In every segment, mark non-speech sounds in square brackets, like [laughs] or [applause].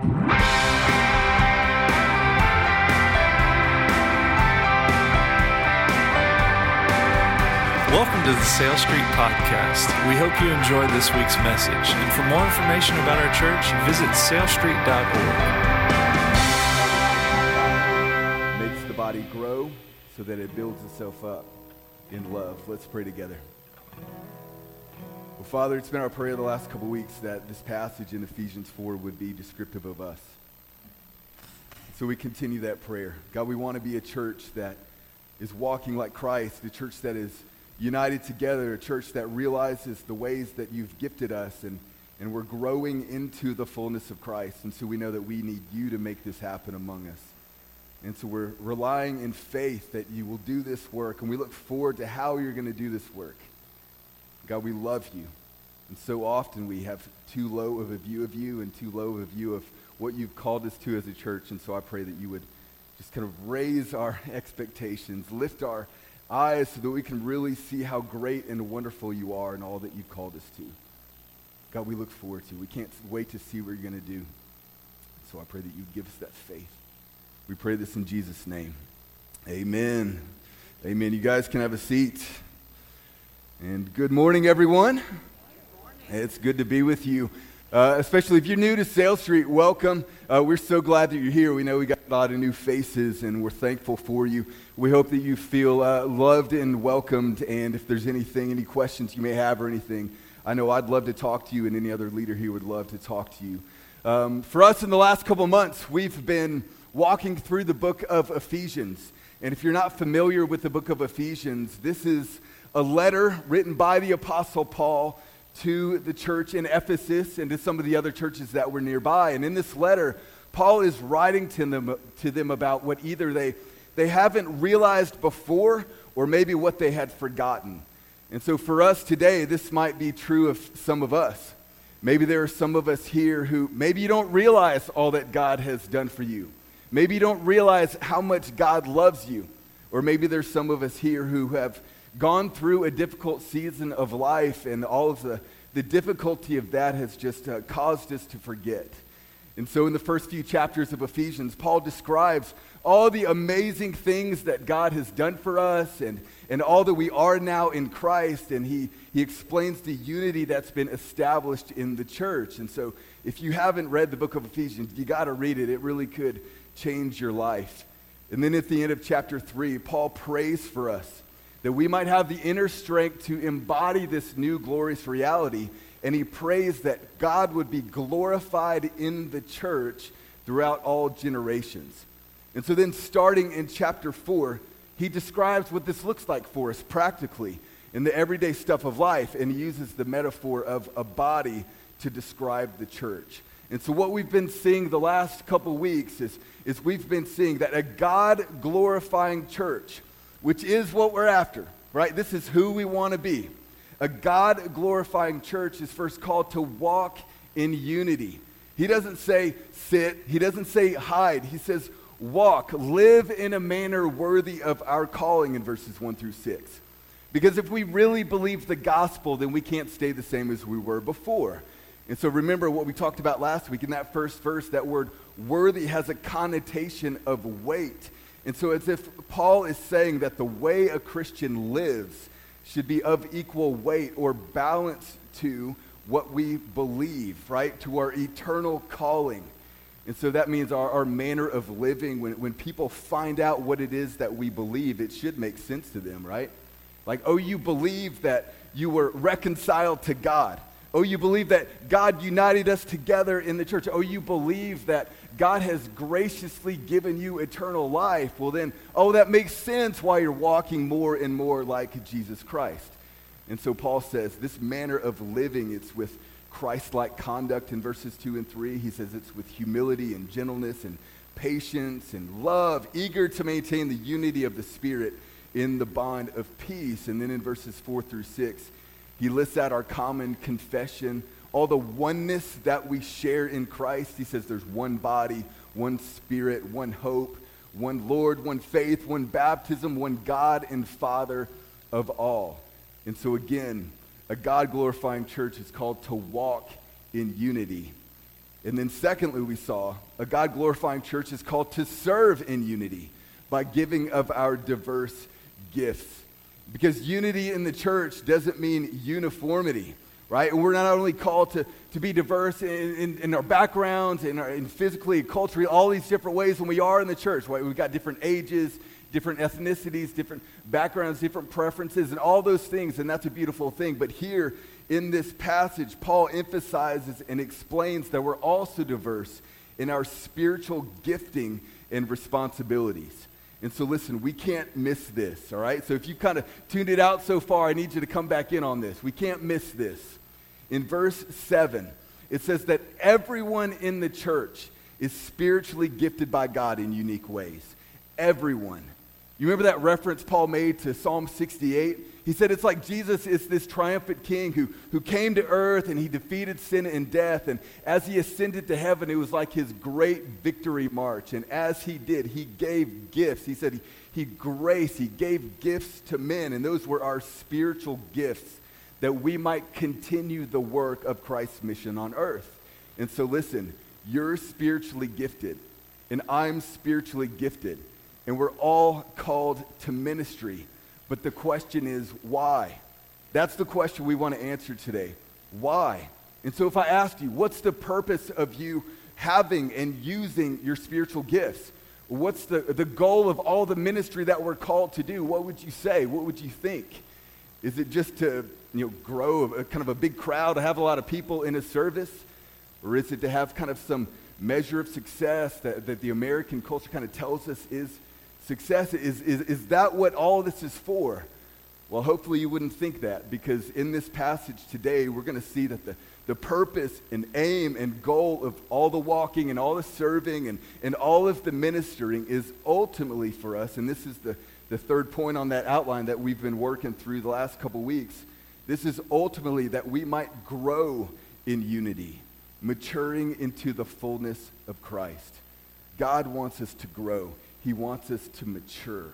Welcome to the Sale Street Podcast. We hope you enjoyed this week's message. And for more information about our church, visit salestreet.org. makes the body grow so that it builds itself up in love. Let's pray together. Well, Father, it's been our prayer the last couple weeks that this passage in Ephesians 4 would be descriptive of us. So we continue that prayer. God, we want to be a church that is walking like Christ, a church that is united together, a church that realizes the ways that you've gifted us, and, and we're growing into the fullness of Christ. And so we know that we need you to make this happen among us. And so we're relying in faith that you will do this work, and we look forward to how you're going to do this work. God, we love you. And so often we have too low of a view of you and too low of a view of what you've called us to as a church. And so I pray that you would just kind of raise our [laughs] expectations, lift our eyes so that we can really see how great and wonderful you are and all that you've called us to. God, we look forward to. We can't wait to see what you're going to do. So I pray that you give us that faith. We pray this in Jesus' name. Amen. Amen. You guys can have a seat. And good morning, everyone. Good morning. It's good to be with you. Uh, especially if you're new to Sale Street, welcome. Uh, we're so glad that you're here. We know we got a lot of new faces, and we're thankful for you. We hope that you feel uh, loved and welcomed. And if there's anything, any questions you may have or anything, I know I'd love to talk to you, and any other leader here would love to talk to you. Um, for us, in the last couple months, we've been walking through the book of Ephesians. And if you're not familiar with the book of Ephesians, this is a letter written by the Apostle Paul to the church in Ephesus and to some of the other churches that were nearby. And in this letter, Paul is writing to them, to them about what either they, they haven't realized before or maybe what they had forgotten. And so for us today, this might be true of some of us. Maybe there are some of us here who maybe you don't realize all that God has done for you. Maybe you don't realize how much God loves you. Or maybe there's some of us here who have gone through a difficult season of life, and all of the, the difficulty of that has just uh, caused us to forget. And so, in the first few chapters of Ephesians, Paul describes all the amazing things that God has done for us and, and all that we are now in Christ. And he, he explains the unity that's been established in the church. And so, if you haven't read the book of Ephesians, you got to read it. It really could change your life. And then at the end of chapter 3, Paul prays for us that we might have the inner strength to embody this new glorious reality. And he prays that God would be glorified in the church throughout all generations. And so then, starting in chapter 4, he describes what this looks like for us practically in the everyday stuff of life. And he uses the metaphor of a body to describe the church. And so, what we've been seeing the last couple weeks is, is we've been seeing that a God glorifying church which is what we're after, right? This is who we want to be. A God glorifying church is first called to walk in unity. He doesn't say sit, he doesn't say hide. He says walk, live in a manner worthy of our calling in verses 1 through 6. Because if we really believe the gospel, then we can't stay the same as we were before. And so remember what we talked about last week in that first verse, that word worthy has a connotation of weight. And so it's if Paul is saying that the way a Christian lives should be of equal weight or balance to what we believe, right? To our eternal calling. And so that means our, our manner of living, when, when people find out what it is that we believe, it should make sense to them, right? Like, oh, you believe that you were reconciled to God. Oh, you believe that God united us together in the church. Oh, you believe that God has graciously given you eternal life. Well, then, oh, that makes sense why you're walking more and more like Jesus Christ. And so Paul says this manner of living, it's with Christ like conduct in verses 2 and 3. He says it's with humility and gentleness and patience and love, eager to maintain the unity of the Spirit in the bond of peace. And then in verses 4 through 6, he lists out our common confession, all the oneness that we share in Christ. He says there's one body, one spirit, one hope, one Lord, one faith, one baptism, one God and Father of all. And so, again, a God glorifying church is called to walk in unity. And then, secondly, we saw a God glorifying church is called to serve in unity by giving of our diverse gifts. Because unity in the church doesn't mean uniformity, right? And we're not only called to, to be diverse in, in, in our backgrounds, in, our, in physically, culturally, all these different ways when we are in the church, right? We've got different ages, different ethnicities, different backgrounds, different preferences, and all those things, and that's a beautiful thing. But here in this passage, Paul emphasizes and explains that we're also diverse in our spiritual gifting and responsibilities. And so, listen, we can't miss this, all right? So, if you kind of tuned it out so far, I need you to come back in on this. We can't miss this. In verse 7, it says that everyone in the church is spiritually gifted by God in unique ways. Everyone. You remember that reference Paul made to Psalm 68? He said it's like Jesus is this triumphant king who, who came to earth and he defeated sin and death. And as he ascended to heaven, it was like his great victory march. And as he did, he gave gifts. He said he, he grace, he gave gifts to men. And those were our spiritual gifts that we might continue the work of Christ's mission on earth. And so listen, you're spiritually gifted, and I'm spiritually gifted. And we're all called to ministry. But the question is, why? That's the question we want to answer today. Why? And so if I asked you, what's the purpose of you having and using your spiritual gifts? What's the, the goal of all the ministry that we're called to do? What would you say? What would you think? Is it just to you know, grow a, kind of a big crowd, to have a lot of people in a service? Or is it to have kind of some measure of success that, that the American culture kind of tells us is success. Is, is, is that what all this is for? Well, hopefully you wouldn't think that because in this passage today, we're going to see that the, the purpose and aim and goal of all the walking and all the serving and, and all of the ministering is ultimately for us, and this is the, the third point on that outline that we've been working through the last couple weeks. This is ultimately that we might grow in unity, maturing into the fullness of Christ. God wants us to grow. He wants us to mature.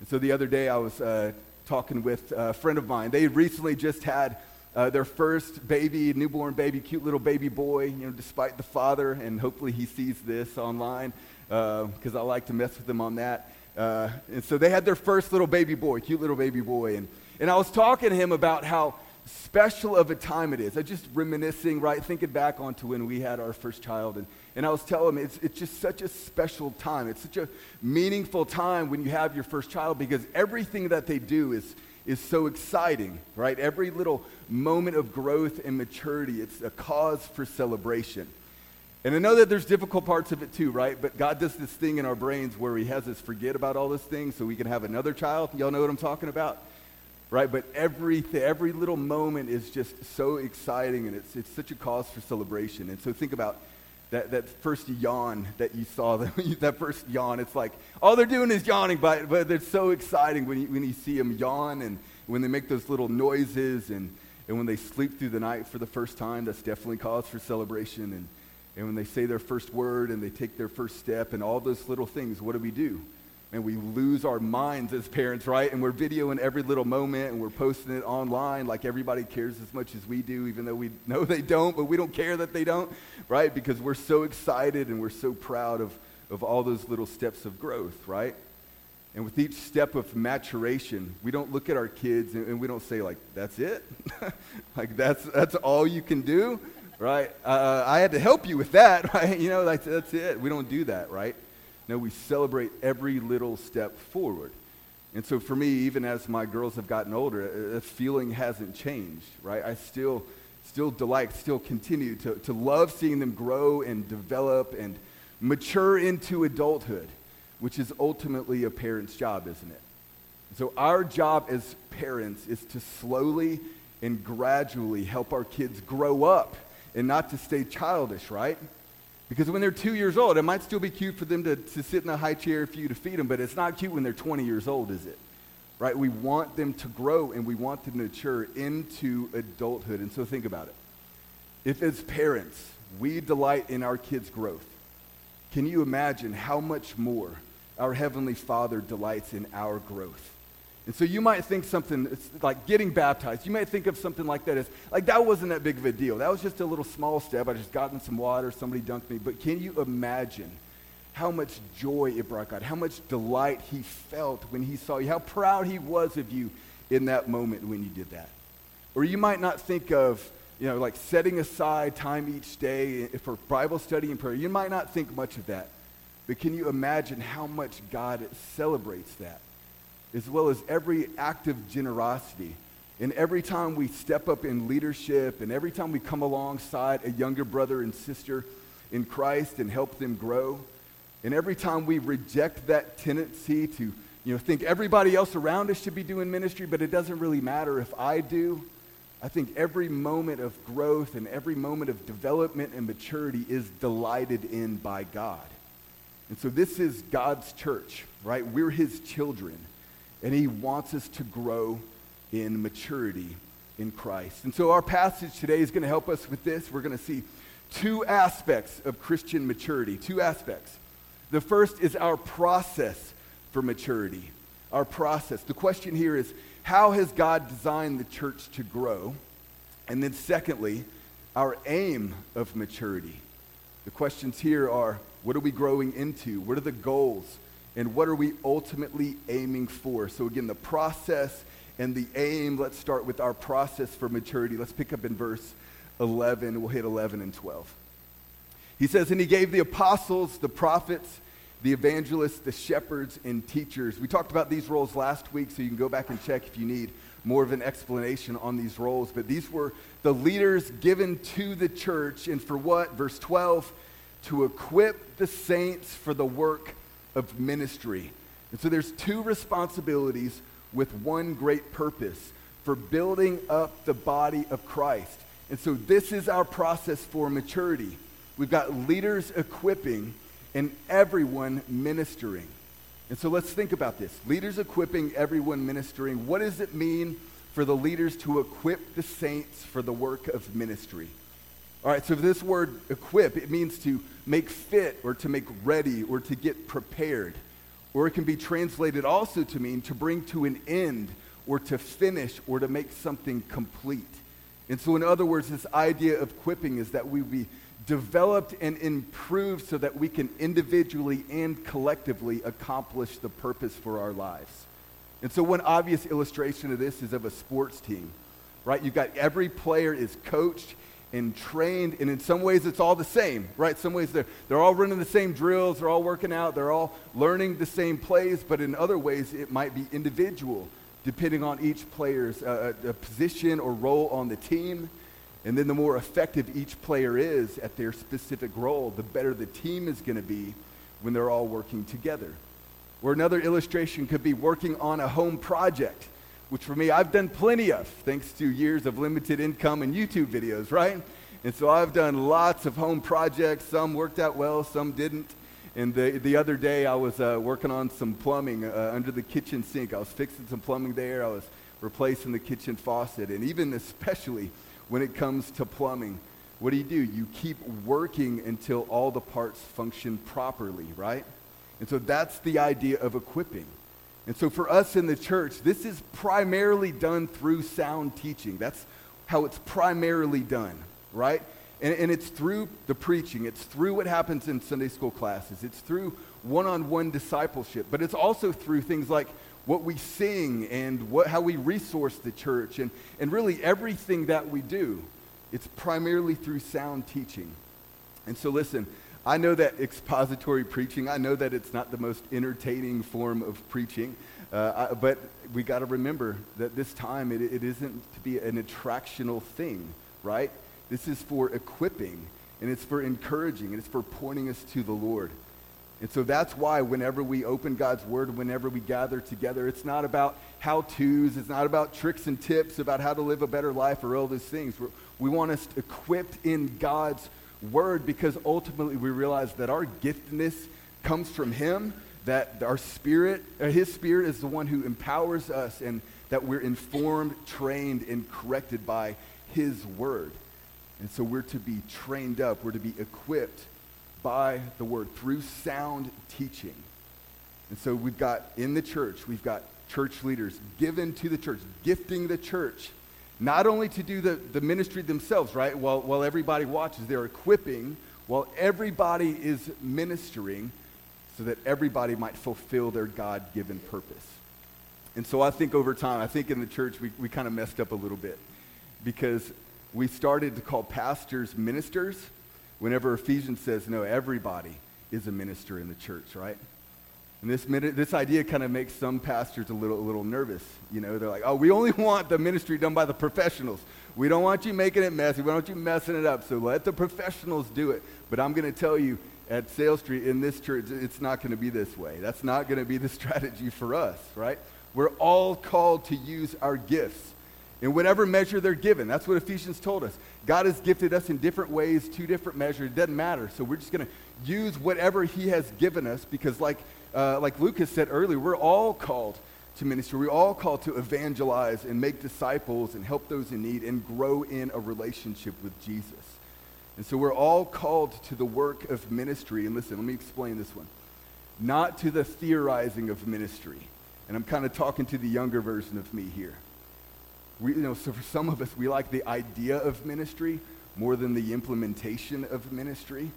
And so the other day I was uh, talking with a friend of mine. They recently just had uh, their first baby, newborn baby, cute little baby boy, you know, despite the father, and hopefully he sees this online because uh, I like to mess with him on that. Uh, and so they had their first little baby boy, cute little baby boy. And, and I was talking to him about how special of a time it is. I'm just reminiscing, right, thinking back onto when we had our first child. And, and I was telling him it's, it's just such a special time. It's such a meaningful time when you have your first child because everything that they do is, is so exciting, right? Every little moment of growth and maturity, it's a cause for celebration. And I know that there's difficult parts of it too, right? But God does this thing in our brains where He has us forget about all those things so we can have another child. Y'all know what I'm talking about? Right? But every, every little moment is just so exciting and it's, it's such a cause for celebration. And so think about that, that first yawn that you saw, [laughs] that first yawn. It's like all they're doing is yawning, but, but it's so exciting when you, when you see them yawn and when they make those little noises and, and when they sleep through the night for the first time. That's definitely cause for celebration. And, and when they say their first word and they take their first step and all those little things, what do we do? And we lose our minds as parents, right? And we're videoing every little moment and we're posting it online like everybody cares as much as we do, even though we [laughs] know they don't, but we don't care that they don't, right? Because we're so excited and we're so proud of, of all those little steps of growth, right? And with each step of maturation, we don't look at our kids and, and we don't say, like, that's it? [laughs] like, that's, that's all you can do, right? Uh, I had to help you with that, [laughs] right? You know, like, that's it. We don't do that, right? No, we celebrate every little step forward. And so for me, even as my girls have gotten older, the feeling hasn't changed, right? I still, still delight, still continue to, to love seeing them grow and develop and mature into adulthood, which is ultimately a parent's job, isn't it? So our job as parents is to slowly and gradually help our kids grow up and not to stay childish, right? Because when they're two years old, it might still be cute for them to, to sit in a high chair for you to feed them, but it's not cute when they're 20 years old, is it? Right? We want them to grow and we want them to mature into adulthood. And so think about it. If as parents, we delight in our kids' growth, can you imagine how much more our Heavenly Father delights in our growth? And so you might think something, it's like getting baptized. You might think of something like that as, like that wasn't that big of a deal. That was just a little small step. I just got in some water, somebody dunked me. But can you imagine how much joy it brought God, how much delight he felt when he saw you, how proud he was of you in that moment when you did that? Or you might not think of, you know, like setting aside time each day for Bible study and prayer. You might not think much of that. But can you imagine how much God celebrates that? As well as every act of generosity. And every time we step up in leadership and every time we come alongside a younger brother and sister in Christ and help them grow, and every time we reject that tendency to you know, think everybody else around us should be doing ministry, but it doesn't really matter if I do. I think every moment of growth and every moment of development and maturity is delighted in by God. And so this is God's church, right? We're his children. And he wants us to grow in maturity in Christ. And so our passage today is going to help us with this. We're going to see two aspects of Christian maturity, two aspects. The first is our process for maturity. Our process. The question here is how has God designed the church to grow? And then, secondly, our aim of maturity. The questions here are what are we growing into? What are the goals? And what are we ultimately aiming for? So, again, the process and the aim. Let's start with our process for maturity. Let's pick up in verse 11. We'll hit 11 and 12. He says, And he gave the apostles, the prophets, the evangelists, the shepherds, and teachers. We talked about these roles last week, so you can go back and check if you need more of an explanation on these roles. But these were the leaders given to the church. And for what? Verse 12, to equip the saints for the work of ministry. And so there's two responsibilities with one great purpose for building up the body of Christ. And so this is our process for maturity. We've got leaders equipping and everyone ministering. And so let's think about this. Leaders equipping, everyone ministering. What does it mean for the leaders to equip the saints for the work of ministry? All right, so this word equip, it means to make fit or to make ready or to get prepared. Or it can be translated also to mean to bring to an end or to finish or to make something complete. And so, in other words, this idea of equipping is that we be developed and improved so that we can individually and collectively accomplish the purpose for our lives. And so, one obvious illustration of this is of a sports team, right? You've got every player is coached and trained, and in some ways it's all the same, right? Some ways they're, they're all running the same drills, they're all working out, they're all learning the same plays, but in other ways it might be individual, depending on each player's uh, uh position or role on the team. And then the more effective each player is at their specific role, the better the team is going to be when they're all working together. Or another illustration could be working on a home project which for me, I've done plenty of, thanks to years of limited income and YouTube videos, right? And so I've done lots of home projects. Some worked out well, some didn't. And the, the other day, I was uh, working on some plumbing uh, under the kitchen sink. I was fixing some plumbing there. I was replacing the kitchen faucet. And even especially when it comes to plumbing, what do you do? You keep working until all the parts function properly, right? And so that's the idea of equipping. And so for us in the church, this is primarily done through sound teaching. That's how it's primarily done, right? And, and it's through the preaching, it's through what happens in Sunday school classes, it's through one on one discipleship, but it's also through things like what we sing and what, how we resource the church and, and really everything that we do. It's primarily through sound teaching. And so, listen, I know that expository preaching, I know that it's not the most entertaining form of preaching, uh, I, but we got to remember that this time it, it isn't to be an attractional thing, right? This is for equipping, and it's for encouraging, and it's for pointing us to the Lord. And so that's why whenever we open God's Word, whenever we gather together, it's not about how to's, it's not about tricks and tips about how to live a better life or all those things. We're, we want us equipped in God's word because ultimately we realize that our giftedness comes from him, that our spirit, uh, his spirit is the one who empowers us and that we're informed, trained, and corrected by his word. And so we're to be trained up, we're to be equipped by the word through sound teaching. And so we've got in the church, we've got church leaders given to the church, gifting the church, not only to do the, the ministry themselves, right? While, while everybody watches, they're equipping while everybody is ministering so that everybody might fulfill their God given purpose. And so I think over time, I think in the church we, we kind of messed up a little bit because we started to call pastors ministers whenever Ephesians says, no, everybody is a minister in the church, right? And this, this idea kind of makes some pastors a little, a little nervous. You know, they're like, oh, we only [laughs] want the ministry done by the professionals. We don't want you making it messy. We don't want you messing it up. So let the professionals do it. But I'm going to tell you, at Sale Street in this church, it's not going to be this way. That's not going to be [laughs] the strategy for us, right? We're all called to use our gifts in whatever measure they're given. That's what Ephesians told us. God has gifted us in different ways, two different measures. It doesn't matter. So we're just going to use whatever He has given us because, like, uh, like Lucas said earlier, we're all called to ministry. We're all called to evangelize and make disciples and help those in need and grow in a relationship with Jesus. And so we're all called to the work of ministry. And listen, let me explain this one. Not to the theorizing of ministry. And I'm kind of talking to the younger version of me here. We, you know, so for some of us, we like the idea of ministry more than the implementation of ministry.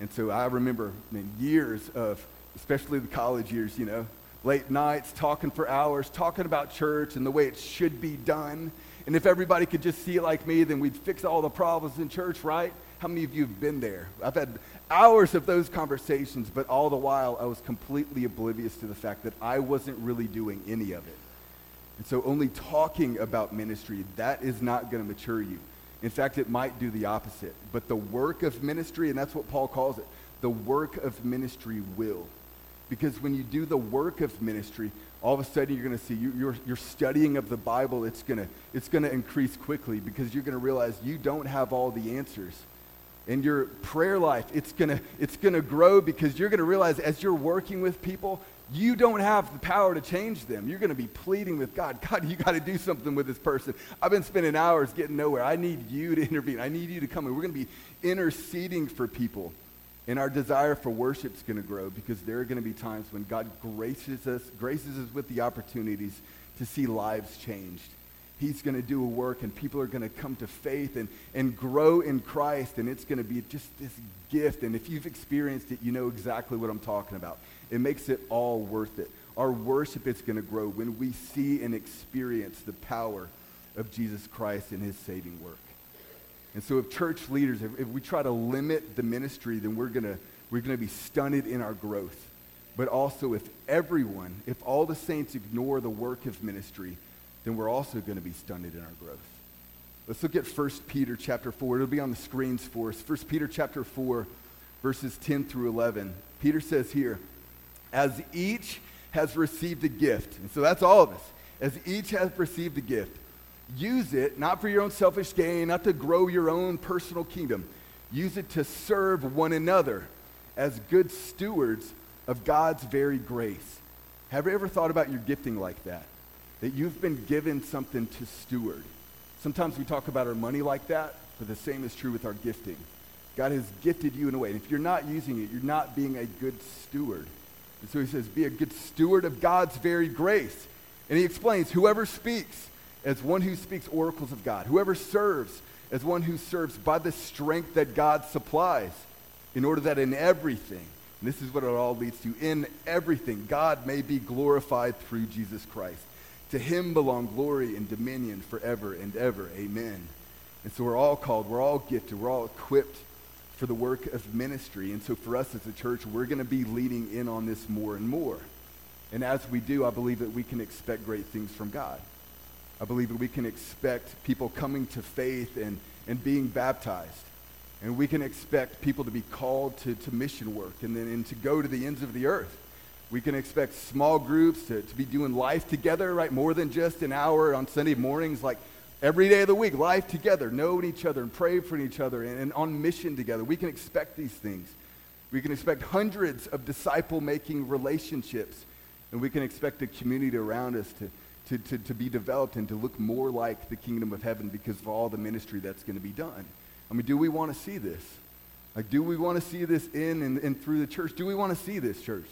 And so I remember I years of, especially the college years, you know, late nights talking for hours, talking about church and the way it should be done. And if everybody could just see it like me, then we'd fix all the problems in church, right? How many of you have been there? I've had hours of those conversations, but all the while I was completely oblivious to the fact that I wasn't really doing any of it. And so only talking about ministry, that is not going to mature you. In fact, it might do the opposite. But the work of ministry, and that's what Paul calls it, the work of ministry will. Because when you do the work of ministry, all of a sudden you're going to see you, your, your studying of the Bible, it's going to it's going to increase quickly because you're going to realize you don't have all the answers. In your prayer life, it's going to it's going to grow because you're going to realize as you're working with people, you don't have the power to change them. You're going to be pleading with God, God, you got to do something with this person. I've been spending hours getting nowhere. I need you to intervene. I need you to come in. We're going to be interceding for people. And our desire for worship is going to grow because there are going to be times when God graces us, graces us with the opportunities to see lives changed. He's going to do a work and people are going to come to faith and, and grow in Christ and it's going to be just this gift. And if you've experienced it, you know exactly what I'm talking about. It makes it all worth it. Our worship is going to grow when we see and experience the power of Jesus Christ and his saving work. And so if church leaders, if, if we try to limit the ministry, then we're going to we're going to be stunted in our growth. But also if everyone, if all the saints ignore the work of ministry, then we're also going to be stunted in our growth. Let's look at 1 Peter chapter 4. It'll be on the screens for us. 1 Peter chapter 4, verses 10 through 11. Peter says here, as each has received a gift. And so that's all of us. As each has received a gift, use it not for your own selfish gain, not to grow your own personal kingdom. Use it to serve one another as good stewards of God's very grace. Have you ever thought about your gifting like that? That you've been given something to steward. Sometimes we talk about our money like that, but the same is true with our gifting. God has gifted you in a way. And if you're not using it, you're not being a good steward. And so he says, be a good steward of God's very grace. And he explains, whoever speaks as one who speaks oracles of God, whoever serves as one who serves by the strength that God supplies, in order that in everything, and this is what it all leads to, in everything, God may be glorified through Jesus Christ. To him belong glory and dominion forever and ever. Amen. And so we're all called, we're all gifted, we're all equipped for the work of ministry. And so for us as a church, we're going to be leading in on this more and more. And as we do, I believe that we can expect great things from God. I believe that we can expect people coming to faith and, and being baptized. And we can expect people to be called to, to mission work and then and to go to the ends of the earth. We can expect small groups to, to be doing life together, right? More than just an hour on Sunday mornings, like every day of the week, life together, knowing each other and praying for each other and, and on mission together. We can expect these things. We can expect hundreds of disciple making relationships. And we can expect the community around us to, to, to, to be developed and to look more like the kingdom of heaven because of all the ministry that's going to be done. I mean, do we want to see this? Like, do we want to see this in and, and through the church? Do we want to see this, church?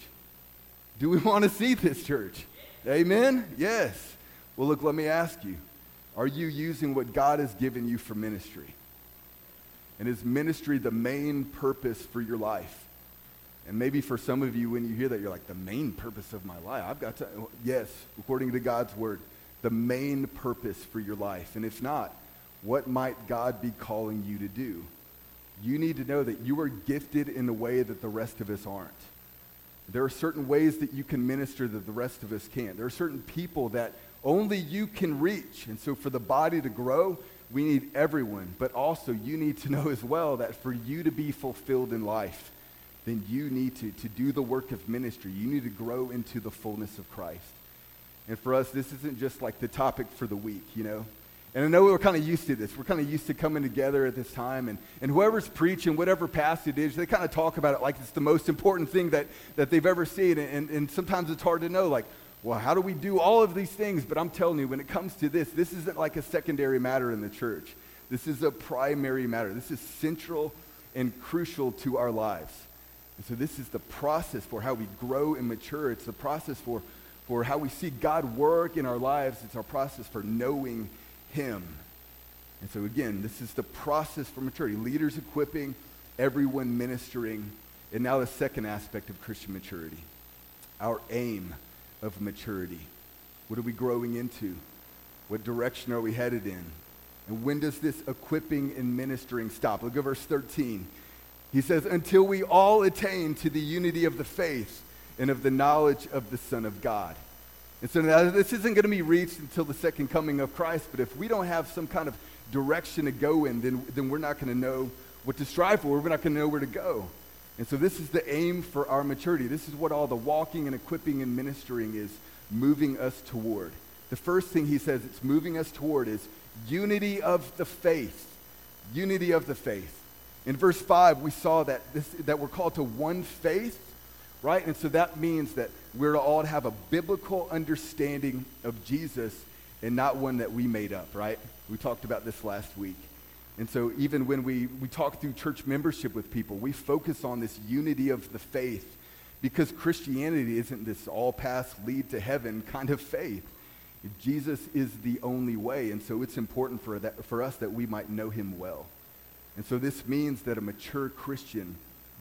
Do we [laughs] want to see this church? Amen? Yes. Well, look, let me ask you are you using what God has given you for ministry? And is ministry the main purpose for your life? And maybe for some of you, when you hear that, you're like, the main purpose of my life? I've got to, yes, according to God's word, the main purpose for your life. And if not, what might God be calling you to do? You need to know that you are gifted in a way that the rest of us aren't. There are certain ways that you can minister that the rest of us can't. There are certain people that only you can reach. And so for the body to grow, we need everyone. But also, you need to know as well that for you to be fulfilled in life, then you need to, to do the work of ministry. You need to grow into the fullness of Christ. And for us, this isn't just like the topic for the week, you know? And I know we're kind of used to this. We're kind of used to coming together at this time, and, and whoever's preaching, whatever passage it is, they kind of talk about it like it's the most important thing that, that they've ever seen. And, and sometimes it's hard to know, like, well, how do we do all of these things? But I'm telling you, when it comes to this, this isn't like a secondary matter in the church. This is a primary matter. This is central and crucial to our lives. And so this is the process for how we grow and mature. It's the process for, for how we see God work in our lives. It's our process for knowing him. And so, again, this is the process for maturity leaders equipping, everyone ministering. And now, the second aspect of Christian maturity our aim of maturity. What are we growing into? What direction are we headed in? And when does this equipping and ministering stop? Look at verse 13. He says, Until we all attain to the unity of the faith and of the knowledge of the Son of God. And so now this isn't going to be reached until the second coming of Christ, but if we don't have some kind of direction to go in, then, then we're not going to know what to strive for. We're not going to know where to go. And so this is the aim for our maturity. This is what all the walking and equipping and ministering is moving us toward. The first thing he says it's moving us toward is unity of the faith. Unity of the faith. In verse 5, we saw that, this, that we're called to one faith, right? And so that means that we're to all have a biblical understanding of Jesus and not one that we made up, right? We talked about this last week. And so even when we, we talk through church membership with people, we focus on this unity of the faith because Christianity isn't this all paths lead to heaven kind of faith. Jesus is the only way, and so it's important for, that, for us that we might know him well. And so this means that a mature Christian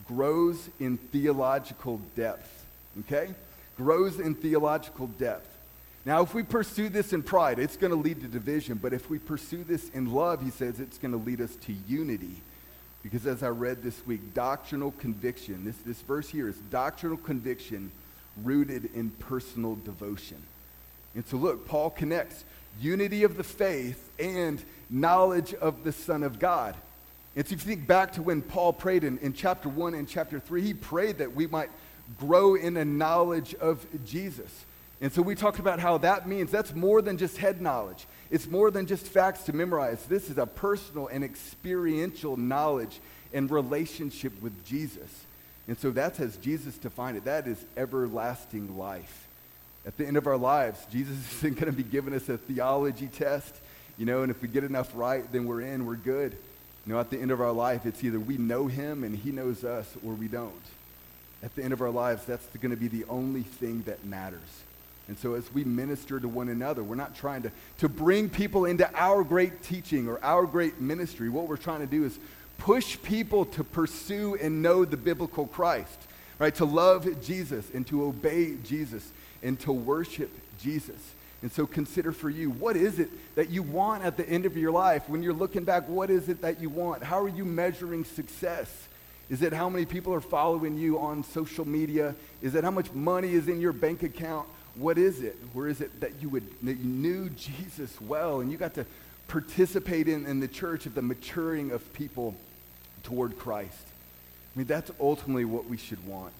grows in theological depth, okay? grows in theological depth. Now, if we pursue this in pride, it's going to lead to division. But if we pursue this in love, he says it's going to lead us to unity. Because as I read this week, doctrinal conviction, this, this verse here is doctrinal conviction rooted in personal devotion. And so, look, Paul connects unity of the faith and knowledge of the Son of God. And so, if you think back to when Paul prayed in, in chapter 1 and chapter 3, he prayed that we might grow in a knowledge of Jesus. And so we talked about how that means that's more than just head knowledge. It's more than just facts to memorize. This is a personal and experiential knowledge and relationship with Jesus. And so that's as Jesus defined it. That is everlasting life. At the end of our lives, Jesus [laughs] isn't going to be giving us a theology test, you know, and if we get enough right, then we're in, we're good. You know, at the end of our life, it's either we know him and he knows us or we don't at the end of our lives, that's going to be the only thing that matters. And so as we minister to one another, we're not trying to, to bring people into our great teaching or our great ministry. What we're trying to do is push people to pursue and know the biblical Christ, right? To love Jesus and to obey Jesus and to worship Jesus. And so consider for you, what is it that you want at the end of your life? When you're looking back, what is it that you want? How are you measuring success? Is it how many people are following you on social media? Is it how much money is in your bank account? What is it? Where is it that you would that you knew Jesus well and you got to participate in, in the church of the maturing of people toward Christ? I mean, that's ultimately what we should want.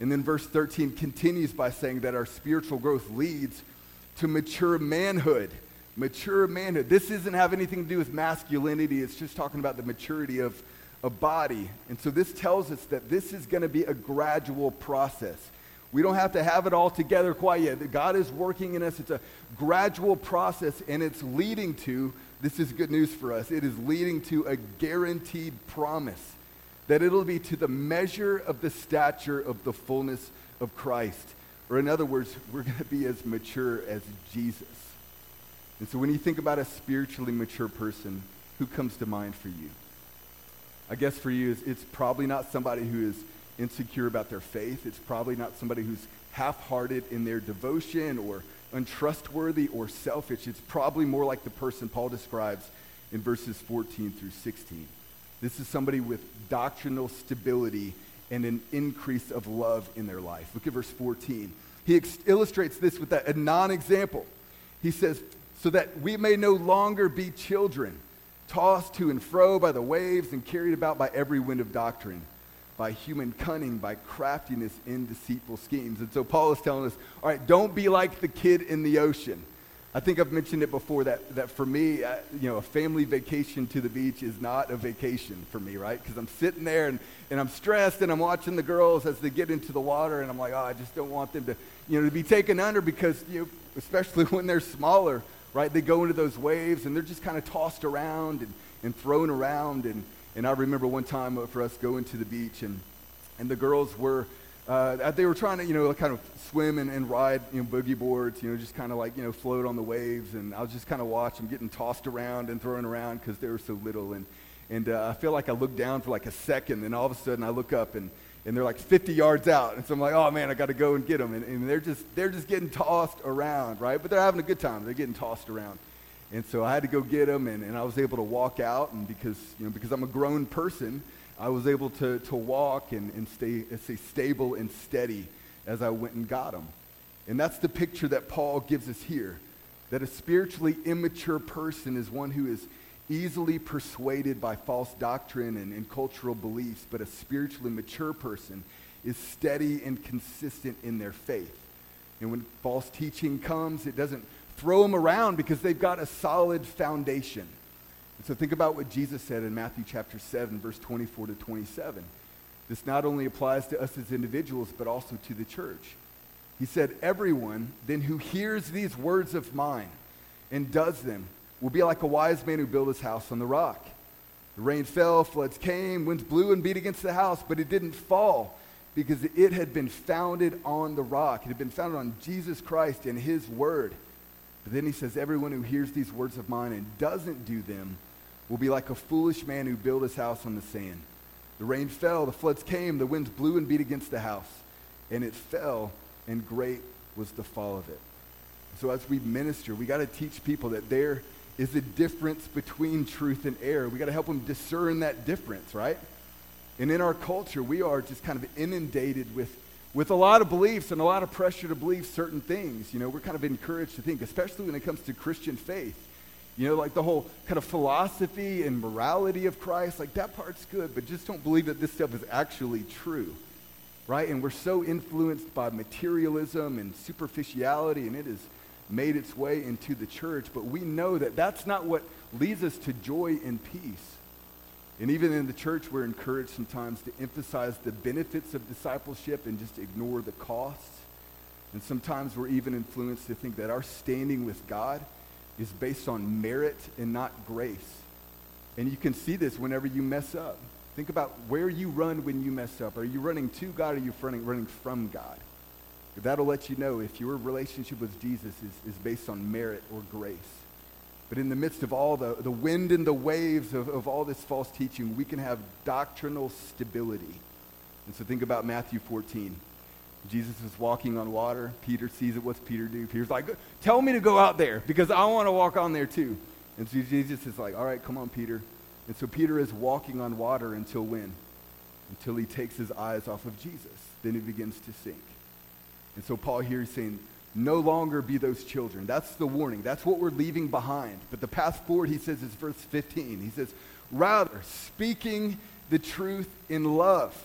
And then verse 13 continues by saying that our spiritual growth leads to mature manhood. Mature manhood. This doesn't have anything to do with masculinity. It's just talking about the maturity of, a body. And so this tells us that this is going to be a gradual process. We don't have to have it all together quite yet. God is working in us. It's a gradual process, and it's leading to this is good news for us. It is leading to a guaranteed promise that it'll be to the measure of the stature of the fullness of Christ. Or, in other words, we're going to be as mature as Jesus. And so, when you think about a spiritually mature person, who comes to mind for you? I guess for you, it's probably not somebody who is insecure about their faith. It's probably not somebody who's half hearted in their devotion or untrustworthy or selfish. It's probably more like the person Paul describes in verses 14 through 16. This is somebody with doctrinal stability and an increase of love in their life. Look at verse 14. He ex- illustrates this with a, a non example. He says, So that we may no longer be children, tossed to and fro by the waves and carried about by every wind of doctrine by human cunning, by craftiness in deceitful schemes. And so Paul is telling us, all right, don't be like the kid in the ocean. I think I've mentioned it before that, that for me, uh, you know, a family vacation to the beach is not a vacation for me, right? Because I'm sitting there and, and I'm stressed and I'm watching the girls as they get into the water and I'm like, oh, I just don't want them to, you know, to be taken under because, you know, especially [laughs] when they're smaller, right? They go into those waves and they're just kind of tossed around and, and thrown around and, and I remember one time for us going to the beach, and, and the girls were, uh, they were trying to, you know, kind of swim and, and ride, you know, boogie boards, you know, just kind of like, you know, float on the waves. And I was just kind of watching them getting tossed around and thrown around because they were so little. And, and uh, I feel like I looked down for like a second, and all of a sudden I look up, and, and they're like 50 yards out. And so I'm like, oh man, I got to go and get them. And, and they're, just, they're just getting tossed around, right? But they're having a good time. They're getting tossed around. And so I had to go get them, and, and I was able to walk out. And because, you know, because I'm a grown person, I was able to, to walk and, and stay, stay stable and steady as I went and got him. And that's the picture that Paul gives us here that a spiritually immature person is one who is easily persuaded by false doctrine and, and cultural beliefs, but a spiritually mature person is steady and consistent in their faith. And when false teaching comes, it doesn't throw them around because they've got a solid foundation. So think about what Jesus said in Matthew chapter 7, verse 24 to 27. This not only applies to us as individuals, but also to the church. He said, Everyone then who hears these words of mine and does them will be like a wise man who built his house on the rock. The rain fell, floods came, winds blew and beat against the house, but it didn't fall because it had been founded on the rock. It had been founded on Jesus Christ and his word. But then he says, Everyone who hears these words of mine and doesn't do them will be like a foolish man who built his house on the sand. The rain fell, the floods came, the winds blew and beat against the house, and it fell, and great was the fall of it. So as we minister, we got to teach people that there is a difference between truth and error. We got to help them discern that difference, right? And in our culture, we are just kind of inundated with with a lot of beliefs and a lot of pressure to believe certain things. You know, we're kind of encouraged to think, especially when it comes to Christian faith. You know, like the whole kind of philosophy and morality of Christ, like that part's good, but just don't believe that this stuff is actually true, right? And we're so influenced by materialism and superficiality, and it has made its way into the church, but we know that that's not what leads us to joy and peace. And even in the church, we're encouraged sometimes to emphasize the benefits of discipleship and just ignore the costs. And sometimes we're even influenced to think that our standing with God is based on merit and not grace. And you can see this whenever you mess up. Think about where you run when you mess up. Are you running to God or are you running, running from God? That'll let you know if your relationship with Jesus is, is based on merit or grace. But in the midst of all the, the wind and the waves of, of all this false teaching, we can have doctrinal stability. And so think about Matthew 14. Jesus is walking on water. Peter sees it. What's Peter do? Peter's like, tell me to go out there because I want to walk on there too. And so Jesus is like, all right, come on, Peter. And so Peter is walking on water until when? Until he takes his eyes off of Jesus. Then he begins to sink. And so Paul here is saying, no longer be those children. That's the warning. That's what we're leaving behind. But the path forward, he says, is verse 15. He says, rather, speaking the truth in love.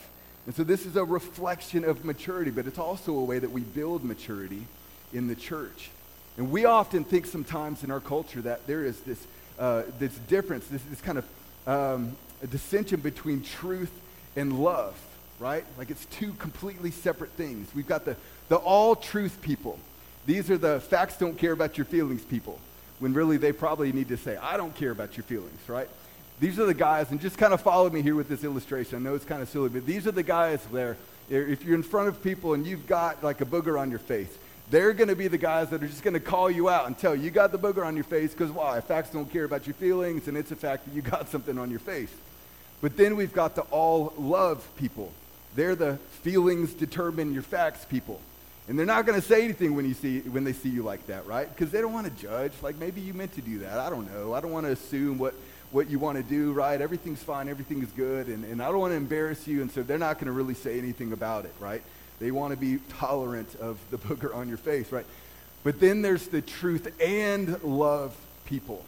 And so this is a reflection of maturity, but it's also a way that we build maturity in the church. And we often think sometimes in our culture that there is this, uh, this difference, this, this kind of um, a dissension between truth and love, right? Like it's two completely separate things. We've got the, the all truth people these are the facts don't care about your feelings people, when really they probably need to say, I don't care about your feelings, right? These are the guys, and just kind of follow me here with this illustration. I know it's kind of silly, but these are the guys there. If you're in front of people and you've got like a booger on your face, they're going to be the guys that are just going to call you out and tell you you got the booger on your face because why? Facts don't care about your feelings, and it's a fact that you got [laughs] something on your face. But then we've got the all love people. They're the feelings determine your facts people. And they're not going to say anything when, you see, when they see you like that, right? Because they don't want to judge. Like maybe you meant to do that. I don't know. I don't want to assume what, what you want to do, right? Everything's fine. Everything is good. And, and I don't want to embarrass you. And so they're not going to really say anything about it, right? They want to be tolerant of the [laughs] booger on your face, right? But then there's the truth and love people.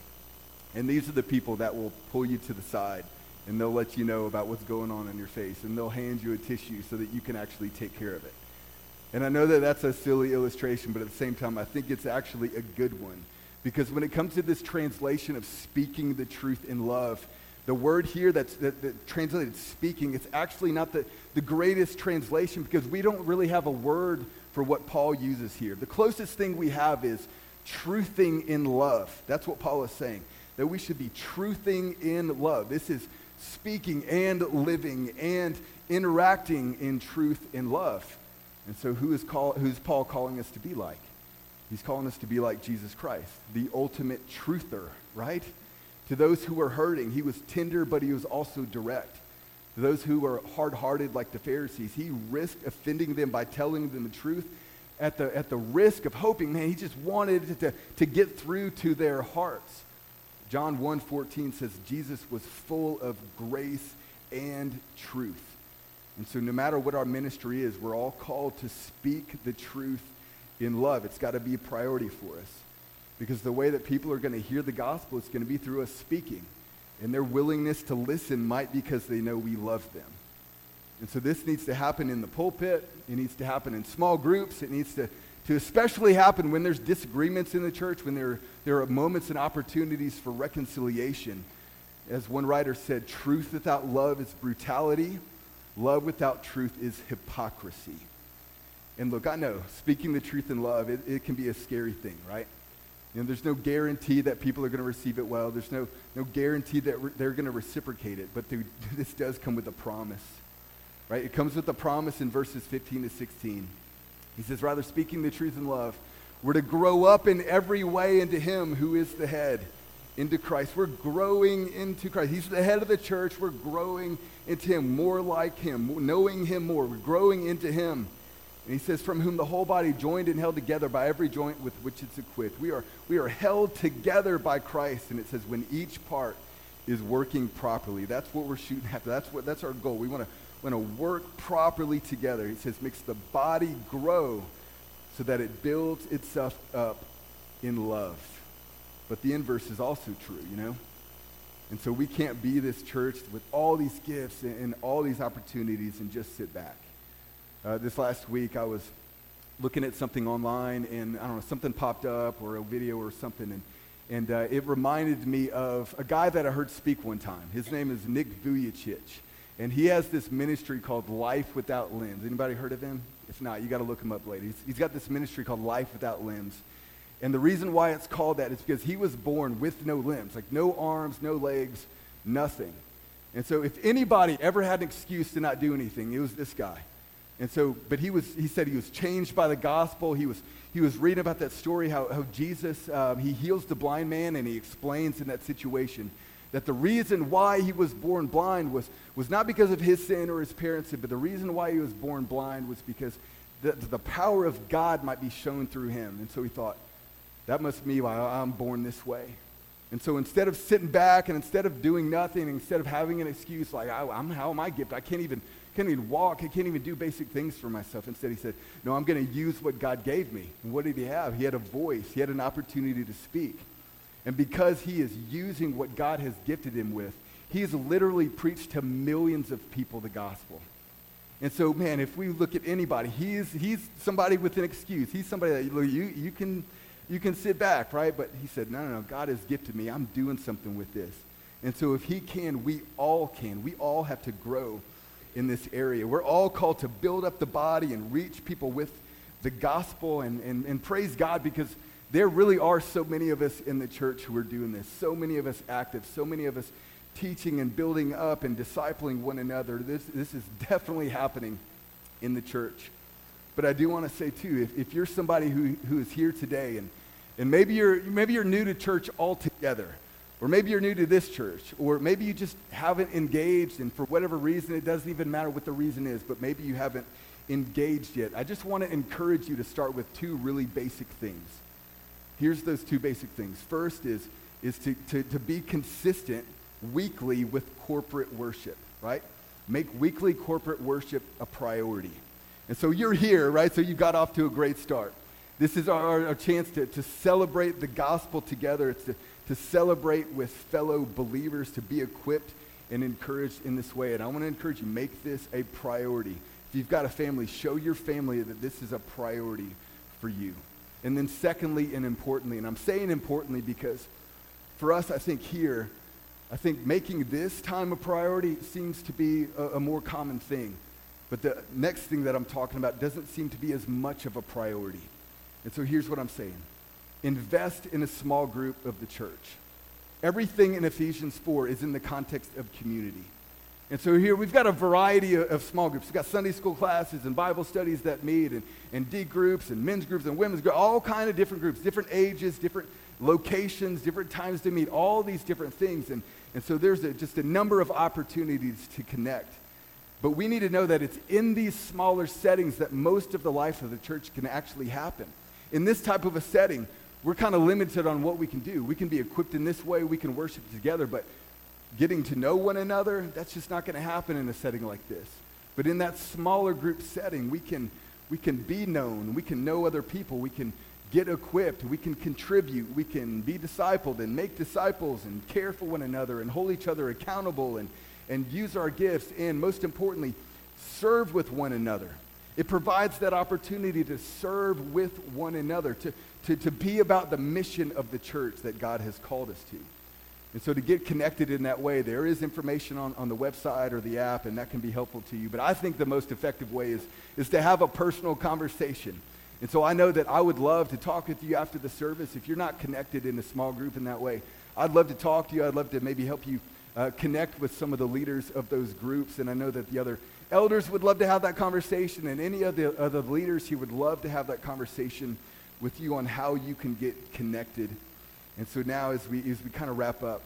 And these are the people that will pull you to the side and they'll let you know about what's going on in your face and they'll hand you a tissue so that you can actually take care of it. And I know that that's a silly illustration, but at the same time, I think it's actually a good one. Because when it comes to this translation of speaking the truth in love, the word here that's that, that translated speaking, it's actually not the, the greatest translation because we don't really have a word for what Paul uses here. The closest thing we have is truthing in love. That's what Paul is saying, that we should be truthing in love. This is speaking and living and interacting in truth and love. And so, who is call, who's Paul calling us to be like? He's calling us to be like Jesus Christ, the ultimate truther, right? To those who were hurting, he was tender, but he was also direct. To those who were hard hearted, like the Pharisees, he risked offending them by telling them the truth at the, at the risk of hoping, man, he just wanted to, to get through to their hearts. John 1:14 says Jesus was full of grace and truth. And so no matter what our ministry is, we're all called to speak the truth in love. It's got to be a priority for us. Because the way that people are going to hear the gospel is going to be through us speaking. And their willingness to listen might be because they know we love them. And so this needs to happen in the pulpit. It needs to happen in small groups. It needs to, to especially happen when there's disagreements in the church, when there, there are moments and opportunities for reconciliation. As one writer said, truth without love is brutality. Love without truth is hypocrisy. And look, I know speaking the truth in love, it, it can be a scary thing, right? You know, there's no guarantee that people are going to receive it well. There's no, no guarantee that re- they're going to reciprocate it. But dude, [laughs] this does come with a promise, right? It comes with a promise in verses 15 to 16. He says, rather speaking the truth in love, we're to grow up in every way into him who is the head, into Christ. We're growing into Christ. He's the head of the church. We're growing into him, more like him, knowing him more. We're growing into him. And he says, from whom the whole body joined and held together by every joint with which it's equipped. We are, we are held together by Christ. And it says, when each part is working properly. That's what we're shooting after. That's, what, that's our goal. We want to want to work properly together. He says, makes the body grow so that it builds itself up in love. But the inverse is also true, you know? And so we can't be this church with all these gifts and, and all these opportunities and just sit back. Uh, this last week, I was looking at something online, and I don't know, something popped up or a video or something, and, and uh, it reminded me of a guy that I heard speak one time. His name is Nick Vujicic, and he has this ministry called Life Without Limbs. Anybody heard of him? If not, you got to look him up later. He's, he's got this ministry called Life Without Limbs. And the reason why it's called that is because he was born with no limbs, like no arms, no legs, nothing. And so if anybody ever had an excuse to not do anything, it was this guy. And so, but he was, he said he was changed by the gospel. He was, he was reading about that story, how, how Jesus, um, he heals the blind man and he explains in that situation that the reason why he was born blind was, was not because of his sin or his parents' sin, but the reason why he was born blind was because the, the power of God might be shown through him. And so he thought, that must be why I'm born this way. And so instead of sitting back and instead of doing nothing, instead of having an excuse like, I, am how am I gifted? I can't even can't even walk. I can't even do basic things for myself. Instead, he said, No, I'm going to use what God gave me. And what did he have? He had a voice, he had an opportunity to speak. And because he is using what God has gifted him with, he has literally preached to millions of people the gospel. And so, man, if we look at anybody, he's, he's somebody with an excuse. He's somebody that you, you, can, you can sit back, right? But he said, no, no, no, God has gifted me. I'm doing something with this. And so if he can, we all can. We all have to grow in this area. We're all called to build up the body and reach people with the gospel and, and, and praise God because there really are so many of us in the church who are doing this. So many of us active, so many of us teaching and building up and discipling one another. This, this is definitely happening in the church. But I do want to say, too, if, if you're somebody who, who is here today and, and maybe, you're, maybe you're new to church altogether, or maybe you're new to this church, or maybe you just haven't engaged, and for whatever reason, it doesn't even matter what the reason is, but maybe you haven't engaged yet. I just want to encourage you to start with two really basic things. Here's those two basic things. First is, is to, to, to be consistent weekly with corporate worship, right? Make weekly corporate worship a priority. And so you're here, right? So you got off to a great start. This is our, our chance to, to celebrate the gospel together. It's to, to celebrate with fellow believers, to be equipped and encouraged in this way. And I want to encourage you, make this a priority. If you've got a family, show your family that this is a priority for you. And then secondly and importantly, and I'm saying importantly because for us, I think here, I think making this time a priority seems to be a, a, more common thing. But the next thing that I'm talking about doesn't seem to be as much of a priority. And so here's what I'm saying invest in a small group of the church. Everything in Ephesians 4 is in the context of community. And so here we've got a variety of, of, small groups. We've got Sunday school classes and Bible studies that meet, and, and D groups and men's groups and women's groups, all kind of different groups, different ages, different locations, different times to meet, all these different things. And, and so there's a, just a number of opportunities to connect. But we need to know that it's in these smaller settings that most of the life of the church can actually happen. In this type of a setting, we're kind of limited on what we can do. We can be equipped in this way, we can worship together, but getting to know one another, that's just not going to happen in a setting like this. But in that smaller group setting, we can, we can be known, we can know other people, we can get equipped, we can contribute, we can be discipled and make disciples and care for one another and hold each other accountable and, and use our gifts and, most importantly, serve with one another. It provides that opportunity to serve with one another, to, to, to be about the mission of the church that God has called us to. And so to get connected in that way, there is information on, on the website or the app, and that can be helpful to you. But I think the most effective way is, is to have a personal conversation. And so I know that I would love to talk with you after the service. If you're not connected in a small group in that way, I'd love to talk to you. I'd love to maybe help you uh, connect with some of the leaders of those groups. And I know that the other elders would love to have that conversation, and any of the other leaders here would love to have that conversation with you on how you can get connected. And so now, as we, as we kind of wrap up,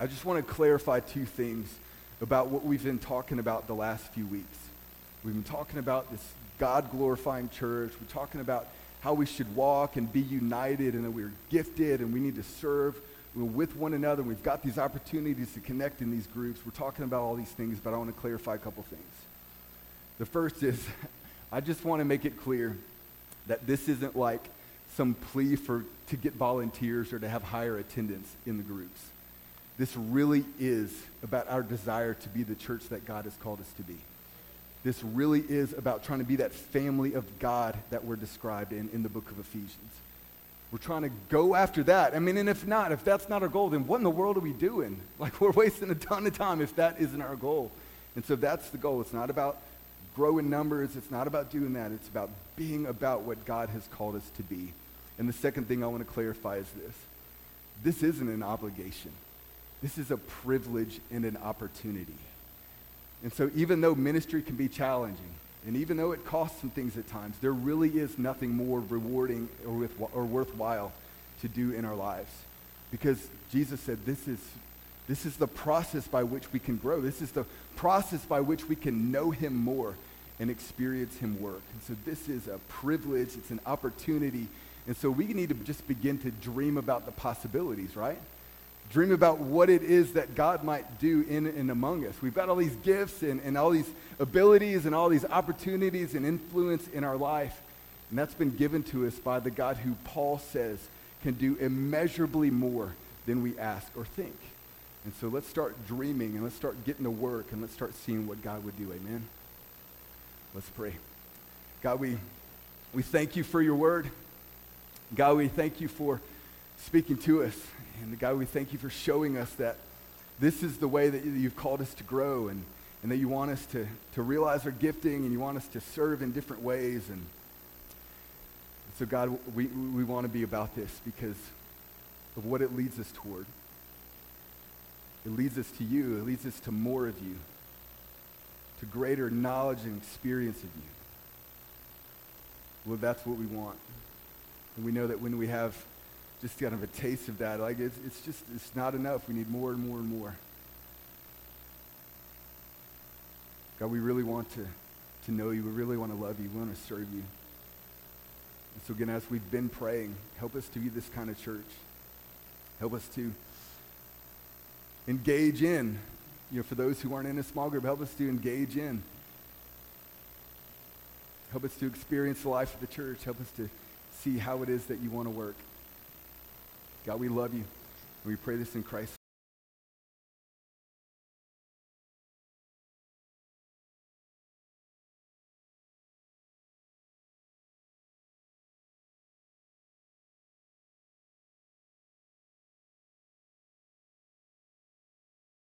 I just want to clarify two things about what we've been talking about the last few weeks. We've been talking about this God glorifying church. We're talking about how we should walk and be united and that we're gifted and we need to serve with one another. We've got these opportunities to connect in these groups. We're talking about all these things, but I want to clarify a couple things. The first is [laughs] I just want to make it clear that this isn't like some plea for to get volunteers or to have higher attendance in the groups. This really is about our desire to be the church that God has called us to be. This really is about trying to be that family of God that we're described in in the book of Ephesians. We're trying to go after that. I mean, and if not, if that's not our goal, then what in the world are we doing? [laughs] Like, we're wasting a ton of time if that isn't our goal. And so that's the goal. It's not about growing numbers. It's not about doing that. It's about being about what God has called us to be. And the second thing I want to clarify is this this isn't an obligation, this is a privilege and an opportunity. And so, even though ministry can be challenging, and even though it costs some things at times, there really is nothing more rewarding or, with, or worthwhile to do in our lives. Because Jesus said this is, this is the process by which we can grow. This is the process by which we can know him more and experience him work. And so this is a privilege. It's an opportunity. And so we need to just begin to dream about the possibilities, right? Dream about what it is that God might do in and among us. We've got all these gifts and, and all these abilities and all these opportunities and influence in our life. And that's been given to us by the God who Paul says can do immeasurably more than we ask or think. And so let's start dreaming and let's start getting to work and let's start seeing what God would do. Amen. Let's pray. God, we, we thank you for your word. God, we thank you for speaking to us. And God, we thank you for showing us that this is the way that you've called us to grow and, and that you want us to, to realize our gifting and you want us to serve in different ways. And so, God, we, we want to be about this because of what it leads us toward. it leads us to you. It leads us to more of you, to greater knowledge and experience of you. Well, that's what we want. And we know that when we have just kind of a taste of that, like it's, it's just, it's not enough. We need more and more and more. God, we really want to, to know you. We really want to love you. We want to serve you. And so again, as we've been praying, help us to be this kind of church. Help us to engage in, you know, for those who aren't in a small group, help us to engage in. Help us to experience the life of the church. Help us to see how it is that you want to work. God, we love you. And we pray this in Christ's